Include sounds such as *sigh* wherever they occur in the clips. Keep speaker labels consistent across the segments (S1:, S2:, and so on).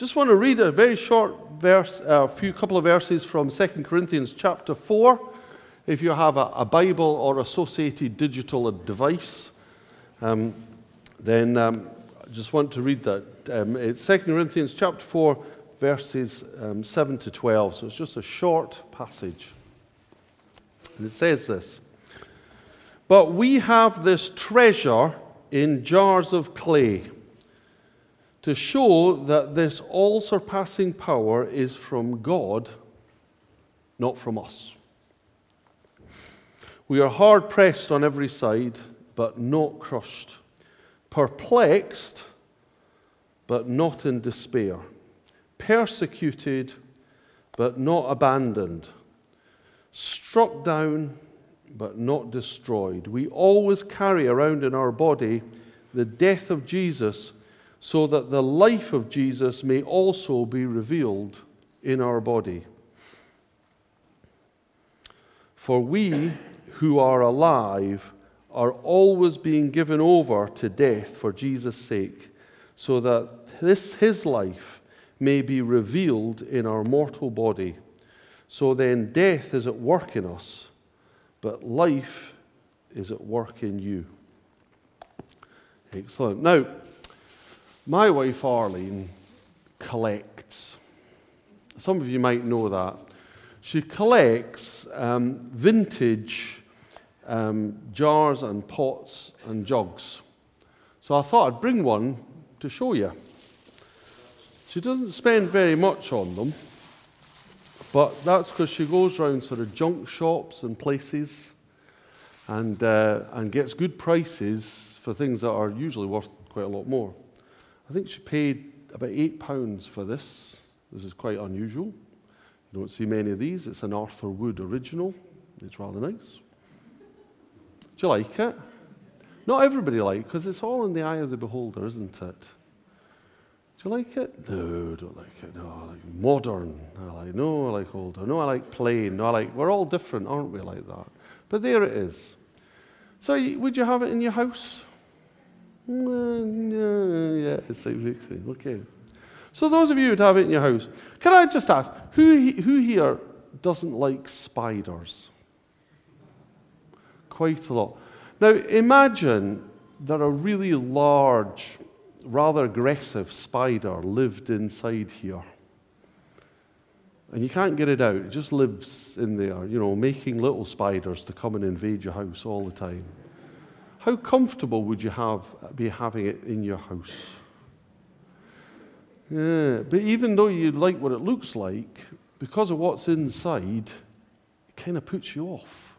S1: just want to read a very short verse, a few couple of verses from 2 Corinthians chapter 4. If you have a, a Bible or associated digital device, um, then um, I just want to read that. Um, it's 2 Corinthians chapter 4, verses um, 7 to 12. So it's just a short passage. And it says this But we have this treasure in jars of clay to show that this all surpassing power is from God, not from us. We are hard pressed on every side, but not crushed, perplexed, but not in despair, persecuted, but not abandoned, struck down, but not destroyed. We always carry around in our body the death of Jesus so that the life of Jesus may also be revealed in our body. For we who are alive are always being given over to death for Jesus' sake, so that this, his life may be revealed in our mortal body. So then, death is at work in us, but life is at work in you. Excellent. Now, my wife Arlene collects. Some of you might know that. She collects um, vintage um, jars and pots and jugs. So I thought I'd bring one to show you. She doesn't spend very much on them, but that's because she goes around sort of junk shops and places and, uh, and gets good prices for things that are usually worth quite a lot more. I think she paid about £8 for this. This is quite unusual. You don't see many of these. It's an Arthur Wood original. It's rather nice. Do you like it? Not everybody likes it because it's all in the eye of the beholder, isn't it? Do you like it? No, don't like it. No, I like modern. I like no, I like older. No, I like plain. No, I like. We're all different, aren't we? Like that. But there it is. So, would you have it in your house? Yeah, it's like fixing. Okay. So, those of you who have it in your house, can I just ask who, who here doesn't like spiders? Quite a lot. Now, imagine that a really large, rather aggressive spider lived inside here. And you can't get it out. It just lives in there, you know, making little spiders to come and invade your house all the time. How comfortable would you have, be having it in your house? Yeah, but even though you like what it looks like, because of what's inside, it kind of puts you off.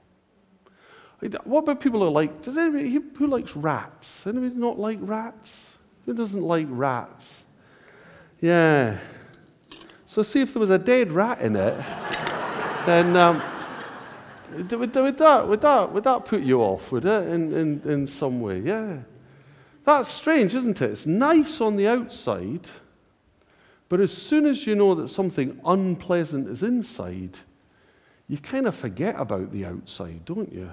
S1: What about people who like, does anybody, who likes rats? Anybody not like rats? Who doesn't like rats? Yeah. So see if there was a dead rat in it, *laughs* then um, would, would, that, would, that, would that put you off, would it, in, in, in some way? Yeah. That's strange, isn't it? It's nice on the outside, but as soon as you know that something unpleasant is inside, you kind of forget about the outside, don't you?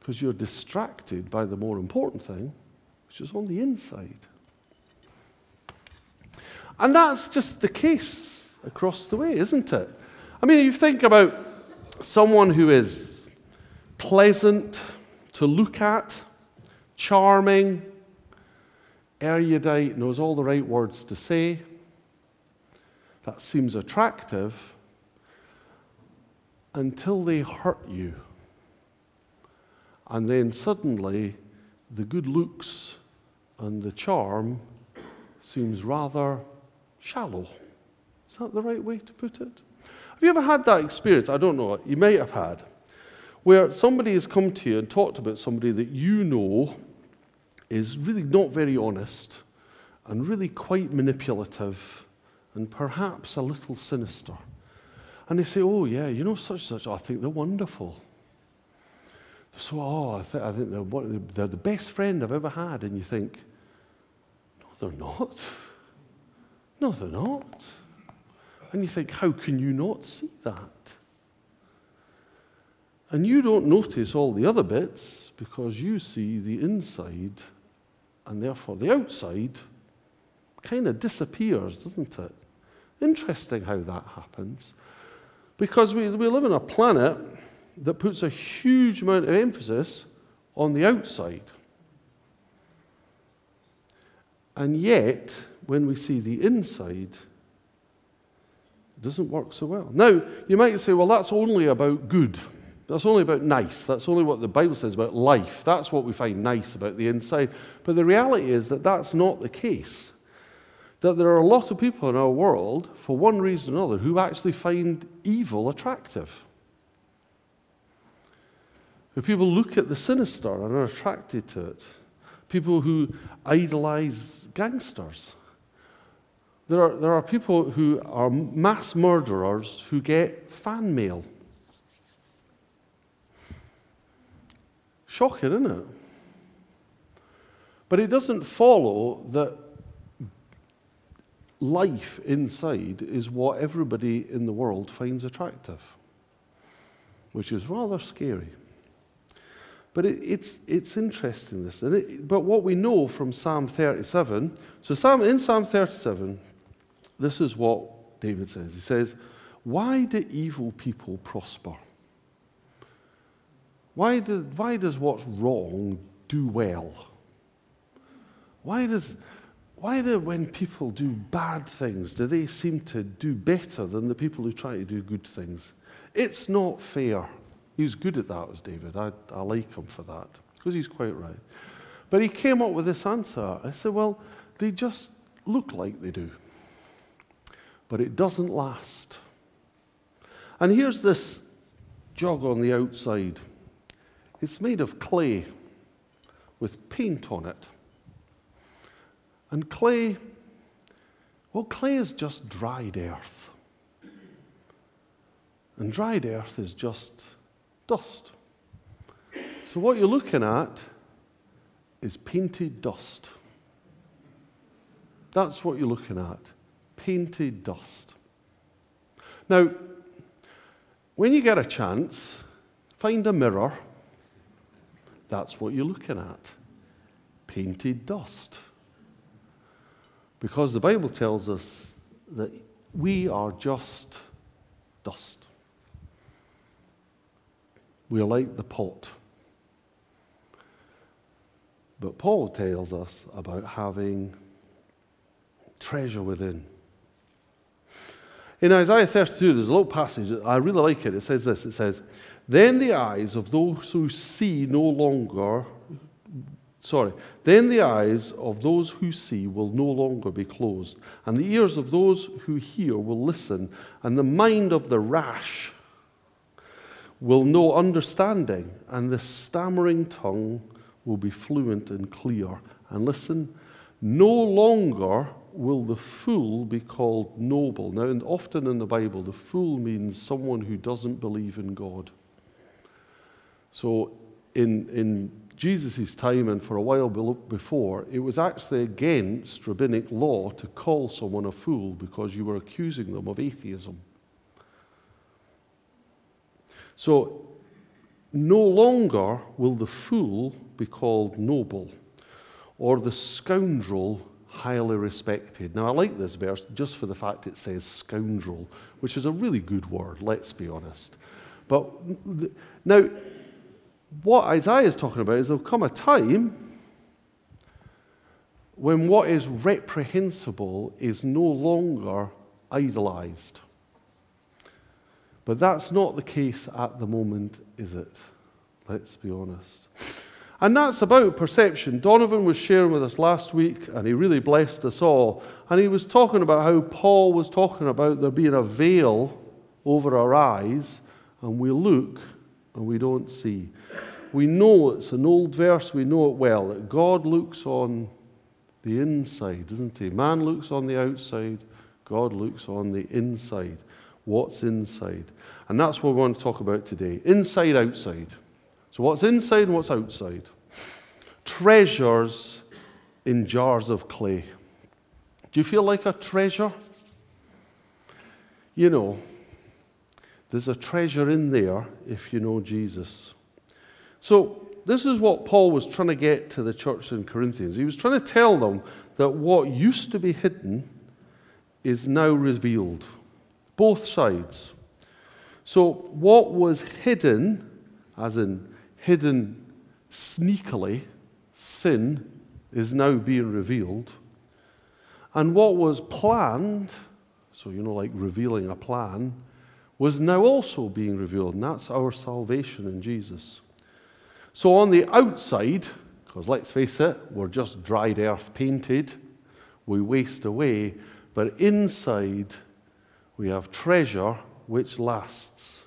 S1: Because you're distracted by the more important thing, which is on the inside. And that's just the case across the way, isn't it? I mean, you think about someone who is pleasant to look at, charming, erudite, knows all the right words to say. That seems attractive until they hurt you. And then suddenly the good looks and the charm seems rather shallow. Is that the right way to put it? Have you ever had that experience? I don't know, you may have had, where somebody has come to you and talked about somebody that you know is really not very honest and really quite manipulative and perhaps a little sinister. And they say, Oh, yeah, you know, such such, I think they're wonderful. So, oh, I, th- I think they're, they're the best friend I've ever had. And you think, No, they're not. No, they're not. And you think, how can you not see that? And you don't notice all the other bits because you see the inside, and therefore the outside kind of disappears, doesn't it? Interesting how that happens. Because we, we live on a planet that puts a huge amount of emphasis on the outside. And yet, when we see the inside, doesn't work so well. Now, you might say, well, that's only about good. That's only about nice. That's only what the Bible says about life. That's what we find nice about the inside. But the reality is that that's not the case. That there are a lot of people in our world, for one reason or another, who actually find evil attractive. If people look at the sinister and are attracted to it, people who idolize gangsters. There are, there are people who are mass murderers who get fan mail. Shocking, isn't it? But it doesn't follow that life inside is what everybody in the world finds attractive, which is rather scary. But it, it's, it's interesting, this. It, but what we know from Psalm 37, so Psalm, in Psalm 37, this is what David says. He says, Why do evil people prosper? Why, do, why does what's wrong do well? Why does, why do when people do bad things, do they seem to do better than the people who try to do good things? It's not fair. He was good at that, as David. I, I like him for that, because he's quite right. But he came up with this answer. I said, well, they just look like they do. But it doesn't last. And here's this jug on the outside. It's made of clay with paint on it. And clay, well, clay is just dried earth. And dried earth is just dust. So, what you're looking at is painted dust. That's what you're looking at painted dust. Now, when you get a chance, find a mirror. That's what you're looking at painted dust. Because the Bible tells us that we are just dust. We are like the pot. But Paul tells us about having treasure within. In Isaiah 32, there's a little passage, I really like it. It says this it says, Then the eyes of those who see no longer, sorry, then the eyes of those who see will no longer be closed, and the ears of those who hear will listen, and the mind of the rash will know understanding, and the stammering tongue will be fluent and clear. And listen, no longer will the fool be called noble. Now, and often in the Bible, the fool means someone who doesn't believe in God. So, in, in Jesus' time and for a while before, it was actually against rabbinic law to call someone a fool because you were accusing them of atheism. So, no longer will the fool be called noble or the scoundrel highly respected. Now, I like this verse just for the fact it says scoundrel, which is a really good word, let's be honest. But now, what Isaiah is talking about is there'll come a time when what is reprehensible is no longer idolized. But that's not the case at the moment, is it? Let's be honest. And that's about perception. Donovan was sharing with us last week, and he really blessed us all. And he was talking about how Paul was talking about there being a veil over our eyes, and we look and we don't see. We know it's an old verse, we know it well, that God looks on the inside, doesn't he? Man looks on the outside, God looks on the inside what's inside. And that's what we want to talk about today inside, outside. So, what's inside and what's outside? Treasures in jars of clay. Do you feel like a treasure? You know, there's a treasure in there if you know Jesus. So, this is what Paul was trying to get to the church in Corinthians. He was trying to tell them that what used to be hidden is now revealed. Both sides. So, what was hidden, as in hidden sneakily, sin, is now being revealed. And what was planned, so you know, like revealing a plan, was now also being revealed, and that's our salvation in Jesus. So, on the outside, because let's face it, we're just dried earth painted, we waste away, but inside we have treasure which lasts.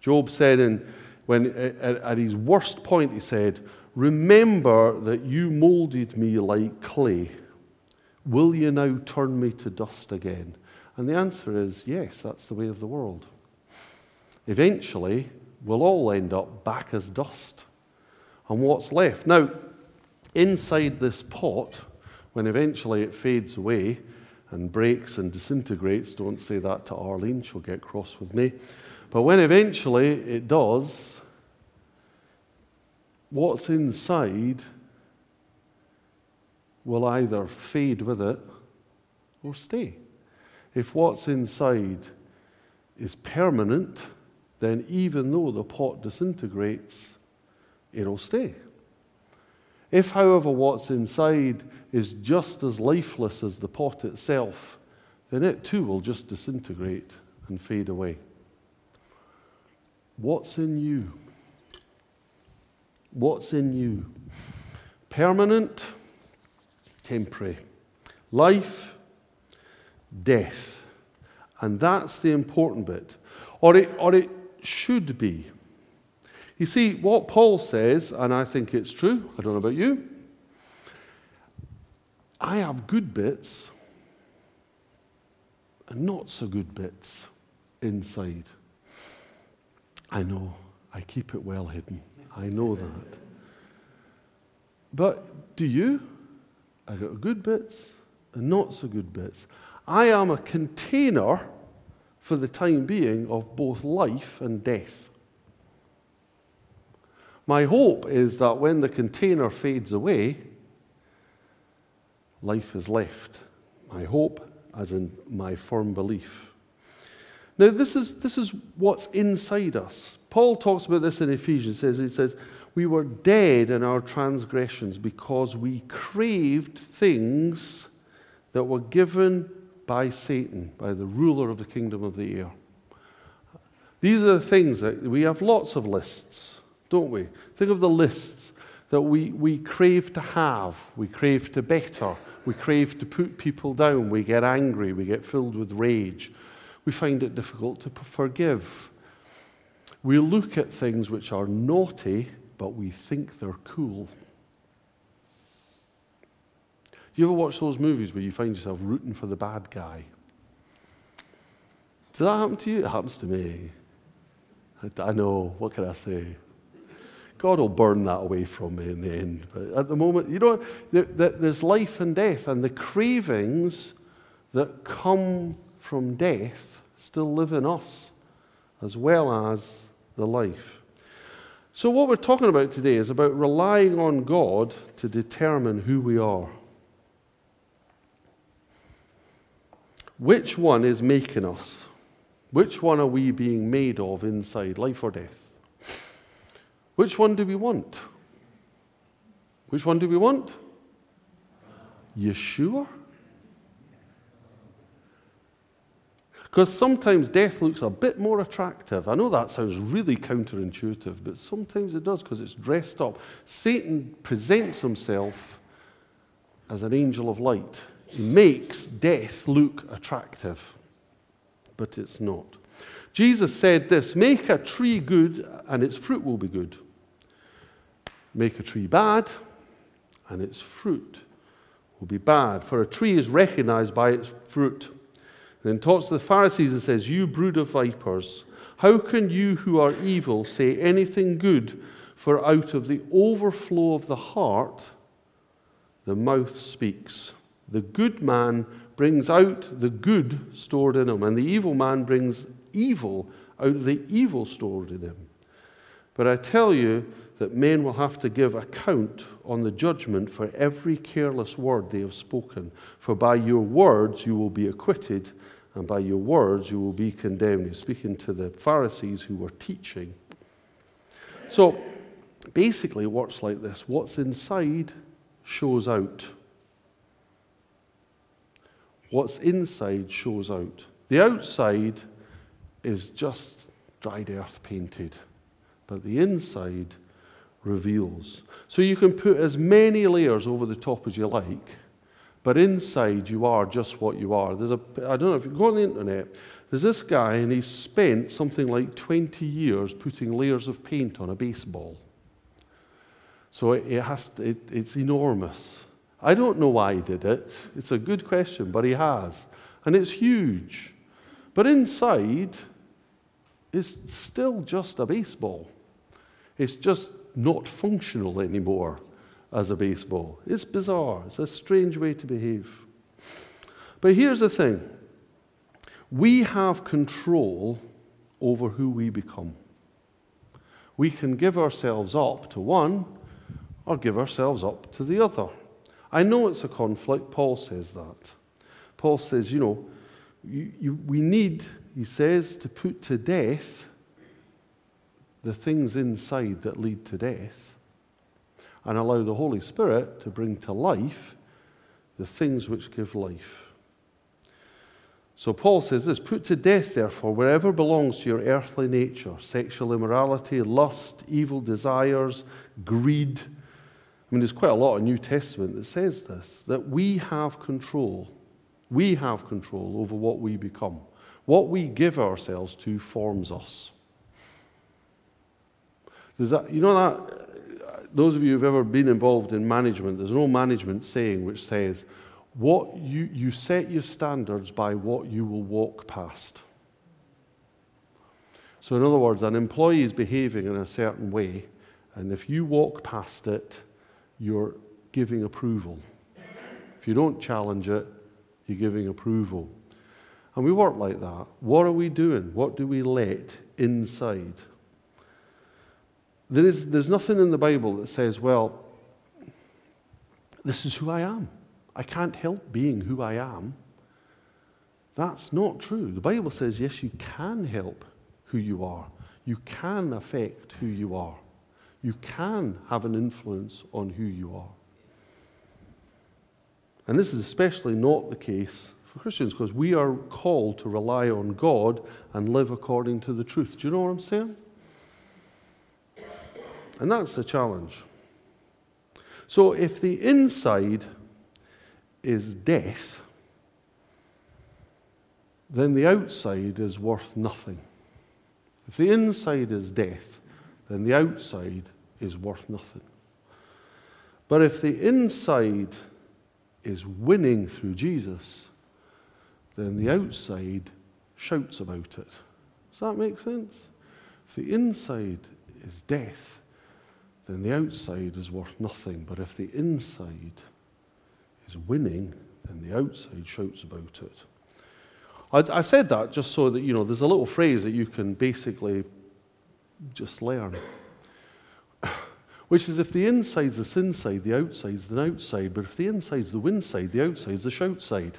S1: Job said, in, when, uh, at, at his worst point, he said, Remember that you molded me like clay. Will you now turn me to dust again? And the answer is yes, that's the way of the world. Eventually, we'll all end up back as dust. And what's left? Now, inside this pot, when eventually it fades away and breaks and disintegrates, don't say that to Arlene, she'll get cross with me. But when eventually it does, what's inside will either fade with it or stay. If what's inside is permanent, then even though the pot disintegrates, it'll stay. If, however, what's inside is just as lifeless as the pot itself, then it too will just disintegrate and fade away. What's in you? What's in you? Permanent, temporary. Life, death. And that's the important bit. Or it, or it should be. You see, what Paul says, and I think it's true, I don't know about you, I have good bits and not so good bits inside. I know, I keep it well hidden. I know that. But do you? I got good bits and not so good bits. I am a container for the time being of both life and death. My hope is that when the container fades away, life is left. My hope, as in my firm belief. Now, this is, this is what's inside us. Paul talks about this in Ephesians. Says, he says, We were dead in our transgressions because we craved things that were given by Satan, by the ruler of the kingdom of the air. These are the things that we have lots of lists don't we? Think of the lists that we, we crave to have, we crave to better, we crave to put people down, we get angry, we get filled with rage, we find it difficult to forgive. We look at things which are naughty, but we think they're cool. You ever watch those movies where you find yourself rooting for the bad guy? Does that happen to you? It happens to me. I know, what can I say? God will burn that away from me in the end. But at the moment, you know, there's life and death, and the cravings that come from death still live in us, as well as the life. So, what we're talking about today is about relying on God to determine who we are. Which one is making us? Which one are we being made of inside, life or death? Which one do we want? Which one do we want? Yeshua? Because sometimes death looks a bit more attractive. I know that sounds really counterintuitive, but sometimes it does because it's dressed up. Satan presents himself as an angel of light. He makes death look attractive, but it's not. Jesus said this Make a tree good, and its fruit will be good make a tree bad, and its fruit will be bad. For a tree is recognized by its fruit. Then talks to the Pharisees and says, You brood of vipers, how can you who are evil say anything good? For out of the overflow of the heart, the mouth speaks. The good man brings out the good stored in him, and the evil man brings evil out of the evil stored in him. But I tell you that men will have to give account on the judgment for every careless word they have spoken. For by your words you will be acquitted, and by your words you will be condemned. He's speaking to the Pharisees who were teaching. So basically, it works like this what's inside shows out. What's inside shows out. The outside is just dried earth painted, but the inside reveals. So you can put as many layers over the top as you like, but inside you are just what you are. There's a, I don't know if you go on the internet, there's this guy and he's spent something like 20 years putting layers of paint on a baseball. So it, it has to, it, it's enormous. I don't know why he did it. It's a good question, but he has. And it's huge. But inside, it's still just a baseball. It's just not functional anymore as a baseball. It's bizarre. It's a strange way to behave. But here's the thing we have control over who we become. We can give ourselves up to one or give ourselves up to the other. I know it's a conflict. Paul says that. Paul says, you know, you, you, we need, he says, to put to death the things inside that lead to death and allow the Holy Spirit to bring to life the things which give life. So Paul says this put to death, therefore, wherever belongs to your earthly nature sexual immorality, lust, evil desires, greed. I mean, there's quite a lot of New Testament that says this that we have control. We have control over what we become. What we give ourselves to forms us. There's that, you know that, those of you who've ever been involved in management, there's no management saying which says, what you, you set your standards by what you will walk past. So, in other words, an employee is behaving in a certain way, and if you walk past it, you're giving approval. If you don't challenge it, you're giving approval. And we work like that. What are we doing? What do we let inside? There is, there's nothing in the Bible that says, well, this is who I am. I can't help being who I am. That's not true. The Bible says, yes, you can help who you are. You can affect who you are. You can have an influence on who you are. And this is especially not the case for Christians because we are called to rely on God and live according to the truth. Do you know what I'm saying? And that's the challenge. So if the inside is death, then the outside is worth nothing. If the inside is death, then the outside is worth nothing. But if the inside is winning through Jesus, then the outside shouts about it. Does that make sense? If the inside is death, then the outside is worth nothing. But if the inside is winning, then the outside shouts about it. I, I, said that just so that, you know, there's a little phrase that you can basically just learn. Which is if the inside's the sin side, the outside's the outside. But if the inside's the win side, the outside's the shout side.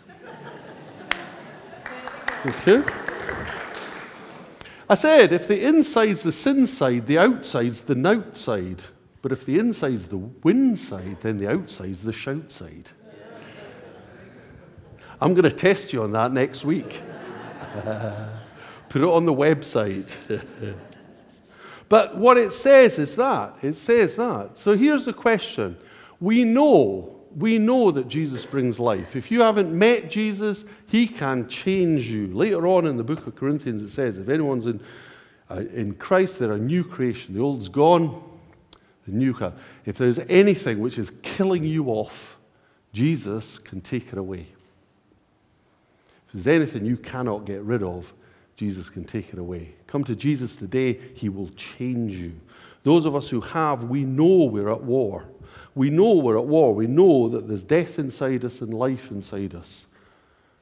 S1: Okay? I said if the inside's the sin side, the outside's the nout side. But if the inside's the win side, then the outside's the shout side. I'm going to test you on that next week. *laughs* Put it on the website. *laughs* but what it says is that. It says that. So here's the question. We know, we know that Jesus brings life. If you haven't met Jesus, he can change you. Later on in the book of Corinthians, it says, if anyone's in, uh, in Christ, they're a new creation. The old's gone, the new. If there's anything which is killing you off, Jesus can take it away. If there's anything you cannot get rid of, Jesus can take it away. Come to Jesus today, He will change you. Those of us who have, we know we're at war. We know we're at war. We know that there's death inside us and life inside us.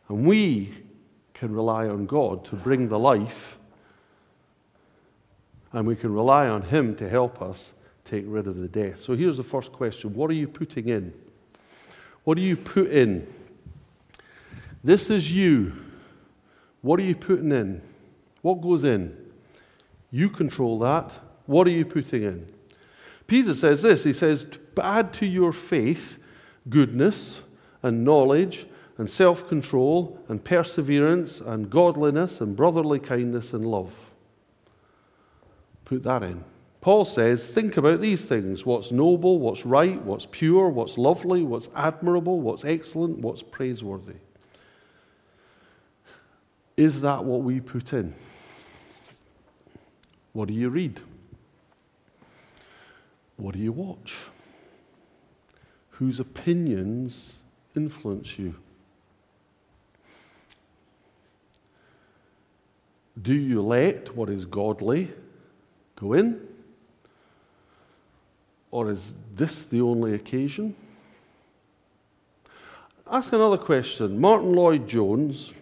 S1: And we can rely on God to bring the life, and we can rely on Him to help us take rid of the death. So here's the first question What are you putting in? What do you put in? This is you. What are you putting in? What goes in? You control that. What are you putting in? Peter says this He says, Add to your faith goodness and knowledge and self control and perseverance and godliness and brotherly kindness and love. Put that in. Paul says, think about these things what's noble, what's right, what's pure, what's lovely, what's admirable, what's excellent, what's praiseworthy. Is that what we put in? What do you read? What do you watch? Whose opinions influence you? Do you let what is godly go in? Or is this the only occasion? Ask another question. Martyn Lloyd-Jones,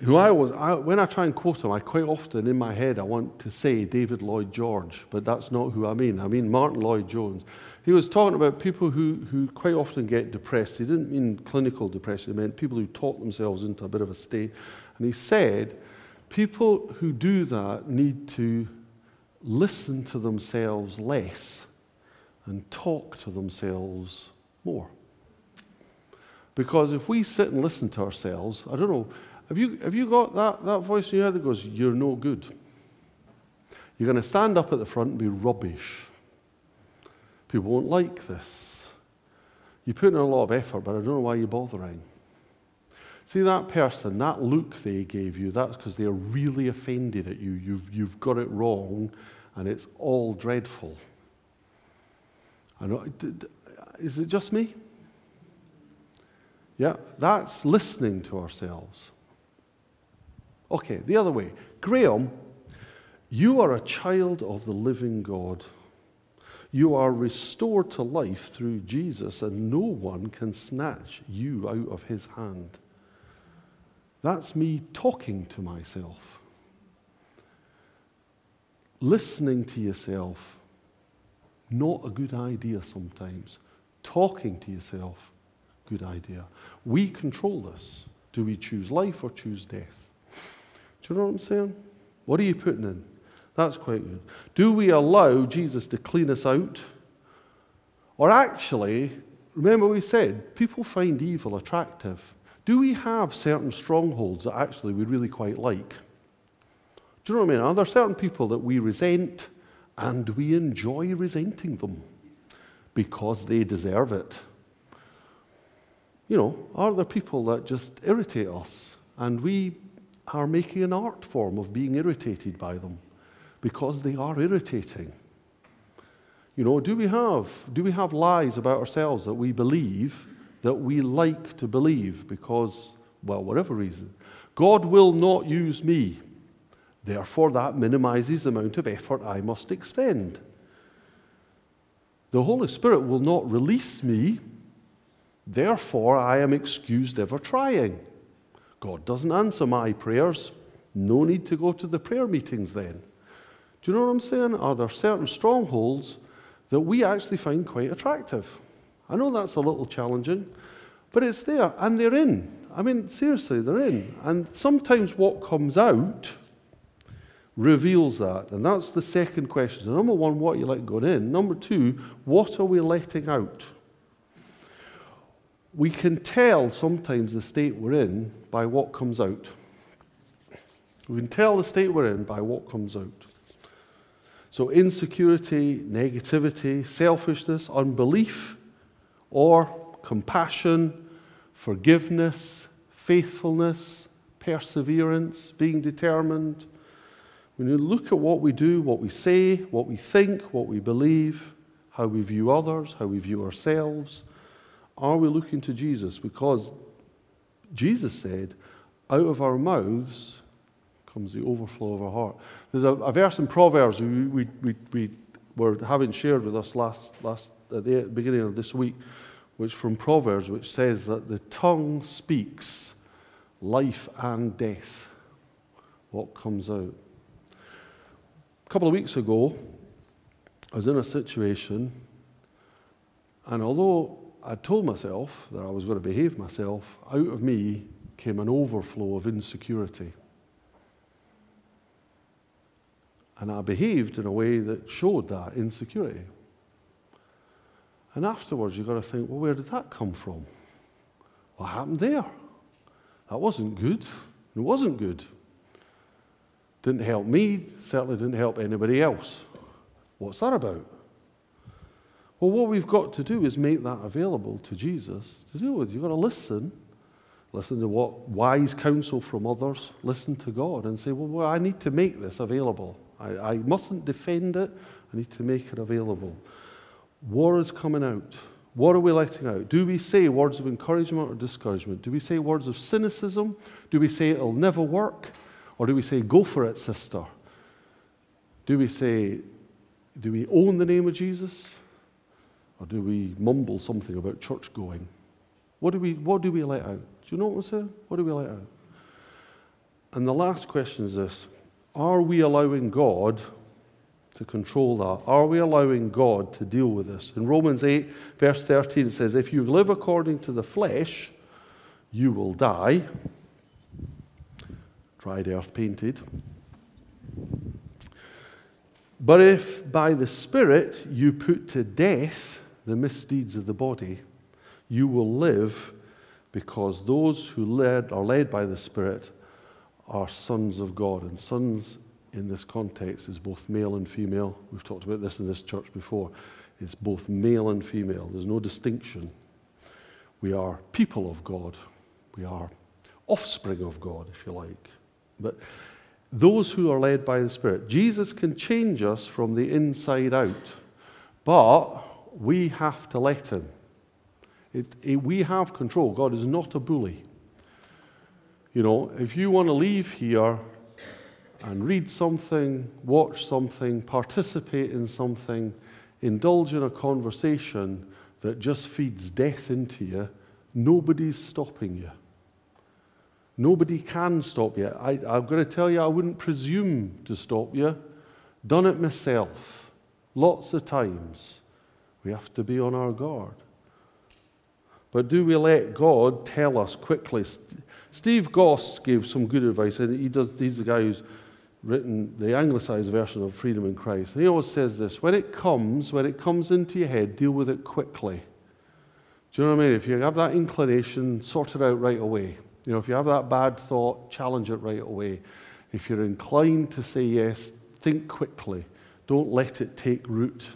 S1: who I was, I, when I try and quote him, I quite often in my head I want to say David Lloyd George, but that's not who I mean. I mean Martyn Lloyd-Jones. He was talking about people who, who quite often get depressed. He didn't mean clinical depression, he meant people who talk themselves into a bit of a state. And he said, people who do that need to listen to themselves less and talk to themselves more. Because if we sit and listen to ourselves, I don't know, have you, have you got that, that voice in your head that goes, You're no good? You're going to stand up at the front and be rubbish. People won't like this. You put in a lot of effort, but I don't know why you're bothering. See that person, that look they gave you, that's because they're really offended at you. You've, you've got it wrong, and it's all dreadful. I know, is it just me? Yeah, that's listening to ourselves. Okay, the other way. Graham, you are a child of the living God. You are restored to life through Jesus, and no one can snatch you out of his hand. That's me talking to myself. Listening to yourself, not a good idea sometimes. Talking to yourself, good idea. We control this. Do we choose life or choose death? Do you know what I'm saying? What are you putting in? That's quite good. Do we allow Jesus to clean us out? Or actually, remember we said, people find evil attractive. Do we have certain strongholds that actually we really quite like? Do you know what I mean? Are there certain people that we resent and we enjoy resenting them because they deserve it? You know, are there people that just irritate us and we are making an art form of being irritated by them because they are irritating? You know, do we have do we have lies about ourselves that we believe that we like to believe because, well, whatever reason. God will not use me. Therefore, that minimizes the amount of effort I must expend. The Holy Spirit will not release me. Therefore, I am excused ever trying. God doesn't answer my prayers. No need to go to the prayer meetings then. Do you know what I'm saying? Are there certain strongholds that we actually find quite attractive? I know that's a little challenging, but it's there and they're in. I mean, seriously, they're in. And sometimes what comes out reveals that. And that's the second question. So number one, what are you letting go in? Number two, what are we letting out? We can tell sometimes the state we're in by what comes out. We can tell the state we're in by what comes out. So, insecurity, negativity, selfishness, unbelief, or compassion, forgiveness, faithfulness, perseverance, being determined. When you look at what we do, what we say, what we think, what we believe, how we view others, how we view ourselves, are we looking to Jesus? Because Jesus said, out of our mouths comes the overflow of our heart. There's a, a verse in Proverbs we, we, we, we were having shared with us last, last at the beginning of this week, which from Proverbs, which says that the tongue speaks life and death. What comes out? A couple of weeks ago, I was in a situation, and although I told myself that I was going to behave myself, out of me came an overflow of insecurity. And I behaved in a way that showed that insecurity. And afterwards, you've got to think, well, where did that come from? What happened there? That wasn't good. It wasn't good. Didn't help me, certainly didn't help anybody else. What's that about? Well, what we've got to do is make that available to Jesus to deal with. You've got to listen. Listen to what wise counsel from others. Listen to God and say, well, well I need to make this available. I, I mustn't defend it. I need to make it available. War is coming out. What are we letting out? Do we say words of encouragement or discouragement? Do we say words of cynicism? Do we say it'll never work? Or do we say, go for it, sister? Do we say, do we own the name of Jesus? Or do we mumble something about church going? What do we, what do we let out? Do you know what I'm saying? What do we let out? And the last question is this Are we allowing God to control that? Are we allowing God to deal with this? In Romans 8, verse 13, it says, If you live according to the flesh, you will die. Dried earth painted. But if by the Spirit you put to death the misdeeds of the body, you will live because those who led, are led by the Spirit are sons of God. And sons in this context is both male and female. We've talked about this in this church before. It's both male and female, there's no distinction. We are people of God, we are offspring of God, if you like. But those who are led by the Spirit, Jesus can change us from the inside out, but we have to let Him. It, it, we have control. God is not a bully. You know, if you want to leave here and read something, watch something, participate in something, indulge in a conversation that just feeds death into you, nobody's stopping you. Nobody can stop you. I, I've got to tell you, I wouldn't presume to stop you. Done it myself, lots of times. We have to be on our guard. But do we let God tell us quickly? Steve Goss gave some good advice, and he does, he's the guy who's written the anglicized version of Freedom in Christ. And he always says this when it comes, when it comes into your head, deal with it quickly. Do you know what I mean? If you have that inclination, sort it out right away. You know, if you have that bad thought, challenge it right away. If you're inclined to say yes, think quickly. Don't let it take root.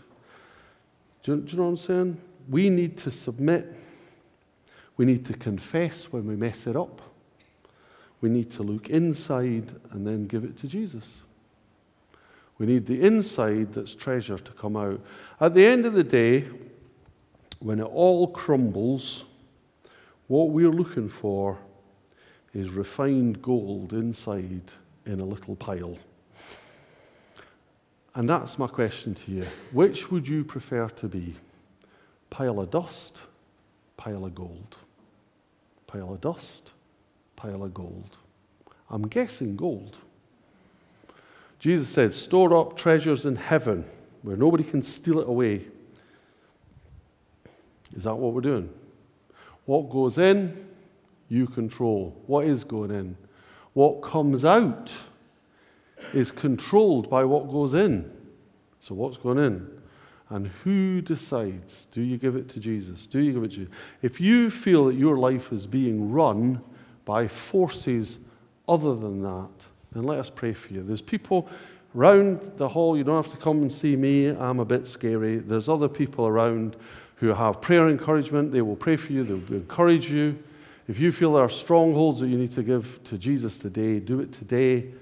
S1: Do you, do you know what I'm saying? We need to submit. We need to confess when we mess it up. We need to look inside and then give it to Jesus. We need the inside that's treasure to come out. At the end of the day, when it all crumbles, what we're looking for is refined gold inside in a little pile. And that's my question to you. Which would you prefer to be? Pile of dust, pile of gold? Pile of dust, pile of gold. I'm guessing gold. Jesus said, Store up treasures in heaven where nobody can steal it away. Is that what we're doing? What goes in, you control. What is going in? What comes out is controlled by what goes in. So, what's going in? And who decides? Do you give it to Jesus? Do you give it to you? If you feel that your life is being run by forces other than that, then let us pray for you. There's people around the hall. You don't have to come and see me. I'm a bit scary. There's other people around who have prayer encouragement. They will pray for you, they'll encourage you. If you feel there are strongholds that you need to give to Jesus today, do it today.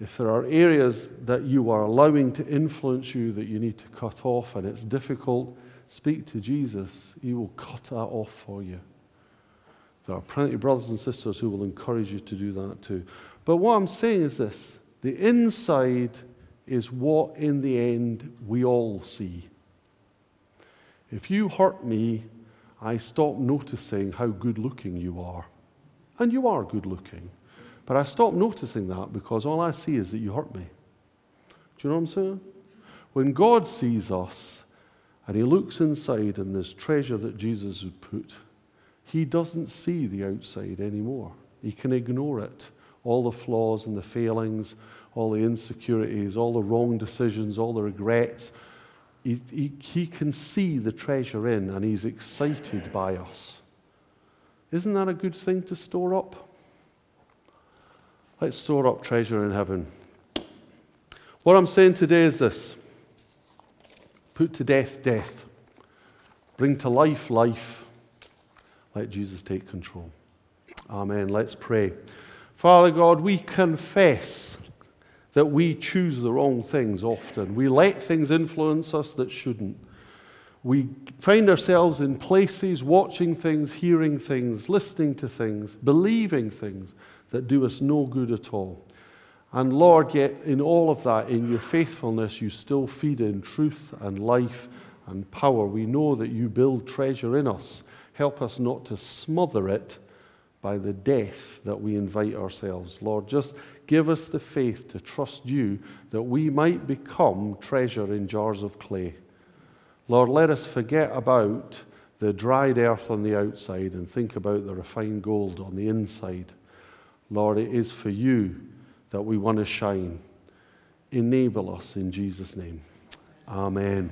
S1: If there are areas that you are allowing to influence you that you need to cut off and it's difficult, speak to Jesus. He will cut that off for you. There are plenty of brothers and sisters who will encourage you to do that too. But what I'm saying is this the inside is what, in the end, we all see. If you hurt me, I stop noticing how good looking you are. And you are good looking. But I stop noticing that because all I see is that you hurt me. Do you know what I'm saying? When God sees us and he looks inside and there's treasure that Jesus would put, he doesn't see the outside anymore. He can ignore it. All the flaws and the failings, all the insecurities, all the wrong decisions, all the regrets. He, he, he can see the treasure in and he's excited by us. Isn't that a good thing to store up? Let's store up treasure in heaven. What I'm saying today is this put to death, death. Bring to life, life. Let Jesus take control. Amen. Let's pray. Father God, we confess that we choose the wrong things often. We let things influence us that shouldn't. We find ourselves in places, watching things, hearing things, listening to things, believing things that do us no good at all. And Lord, yet in all of that, in your faithfulness, you still feed in truth and life and power. We know that you build treasure in us. Help us not to smother it by the death that we invite ourselves. Lord, just give us the faith to trust you that we might become treasure in jars of clay. Lord, let us forget about the dried earth on the outside and think about the refined gold on the inside. Lord, it is for you that we want to shine. Enable us in Jesus' name. Amen.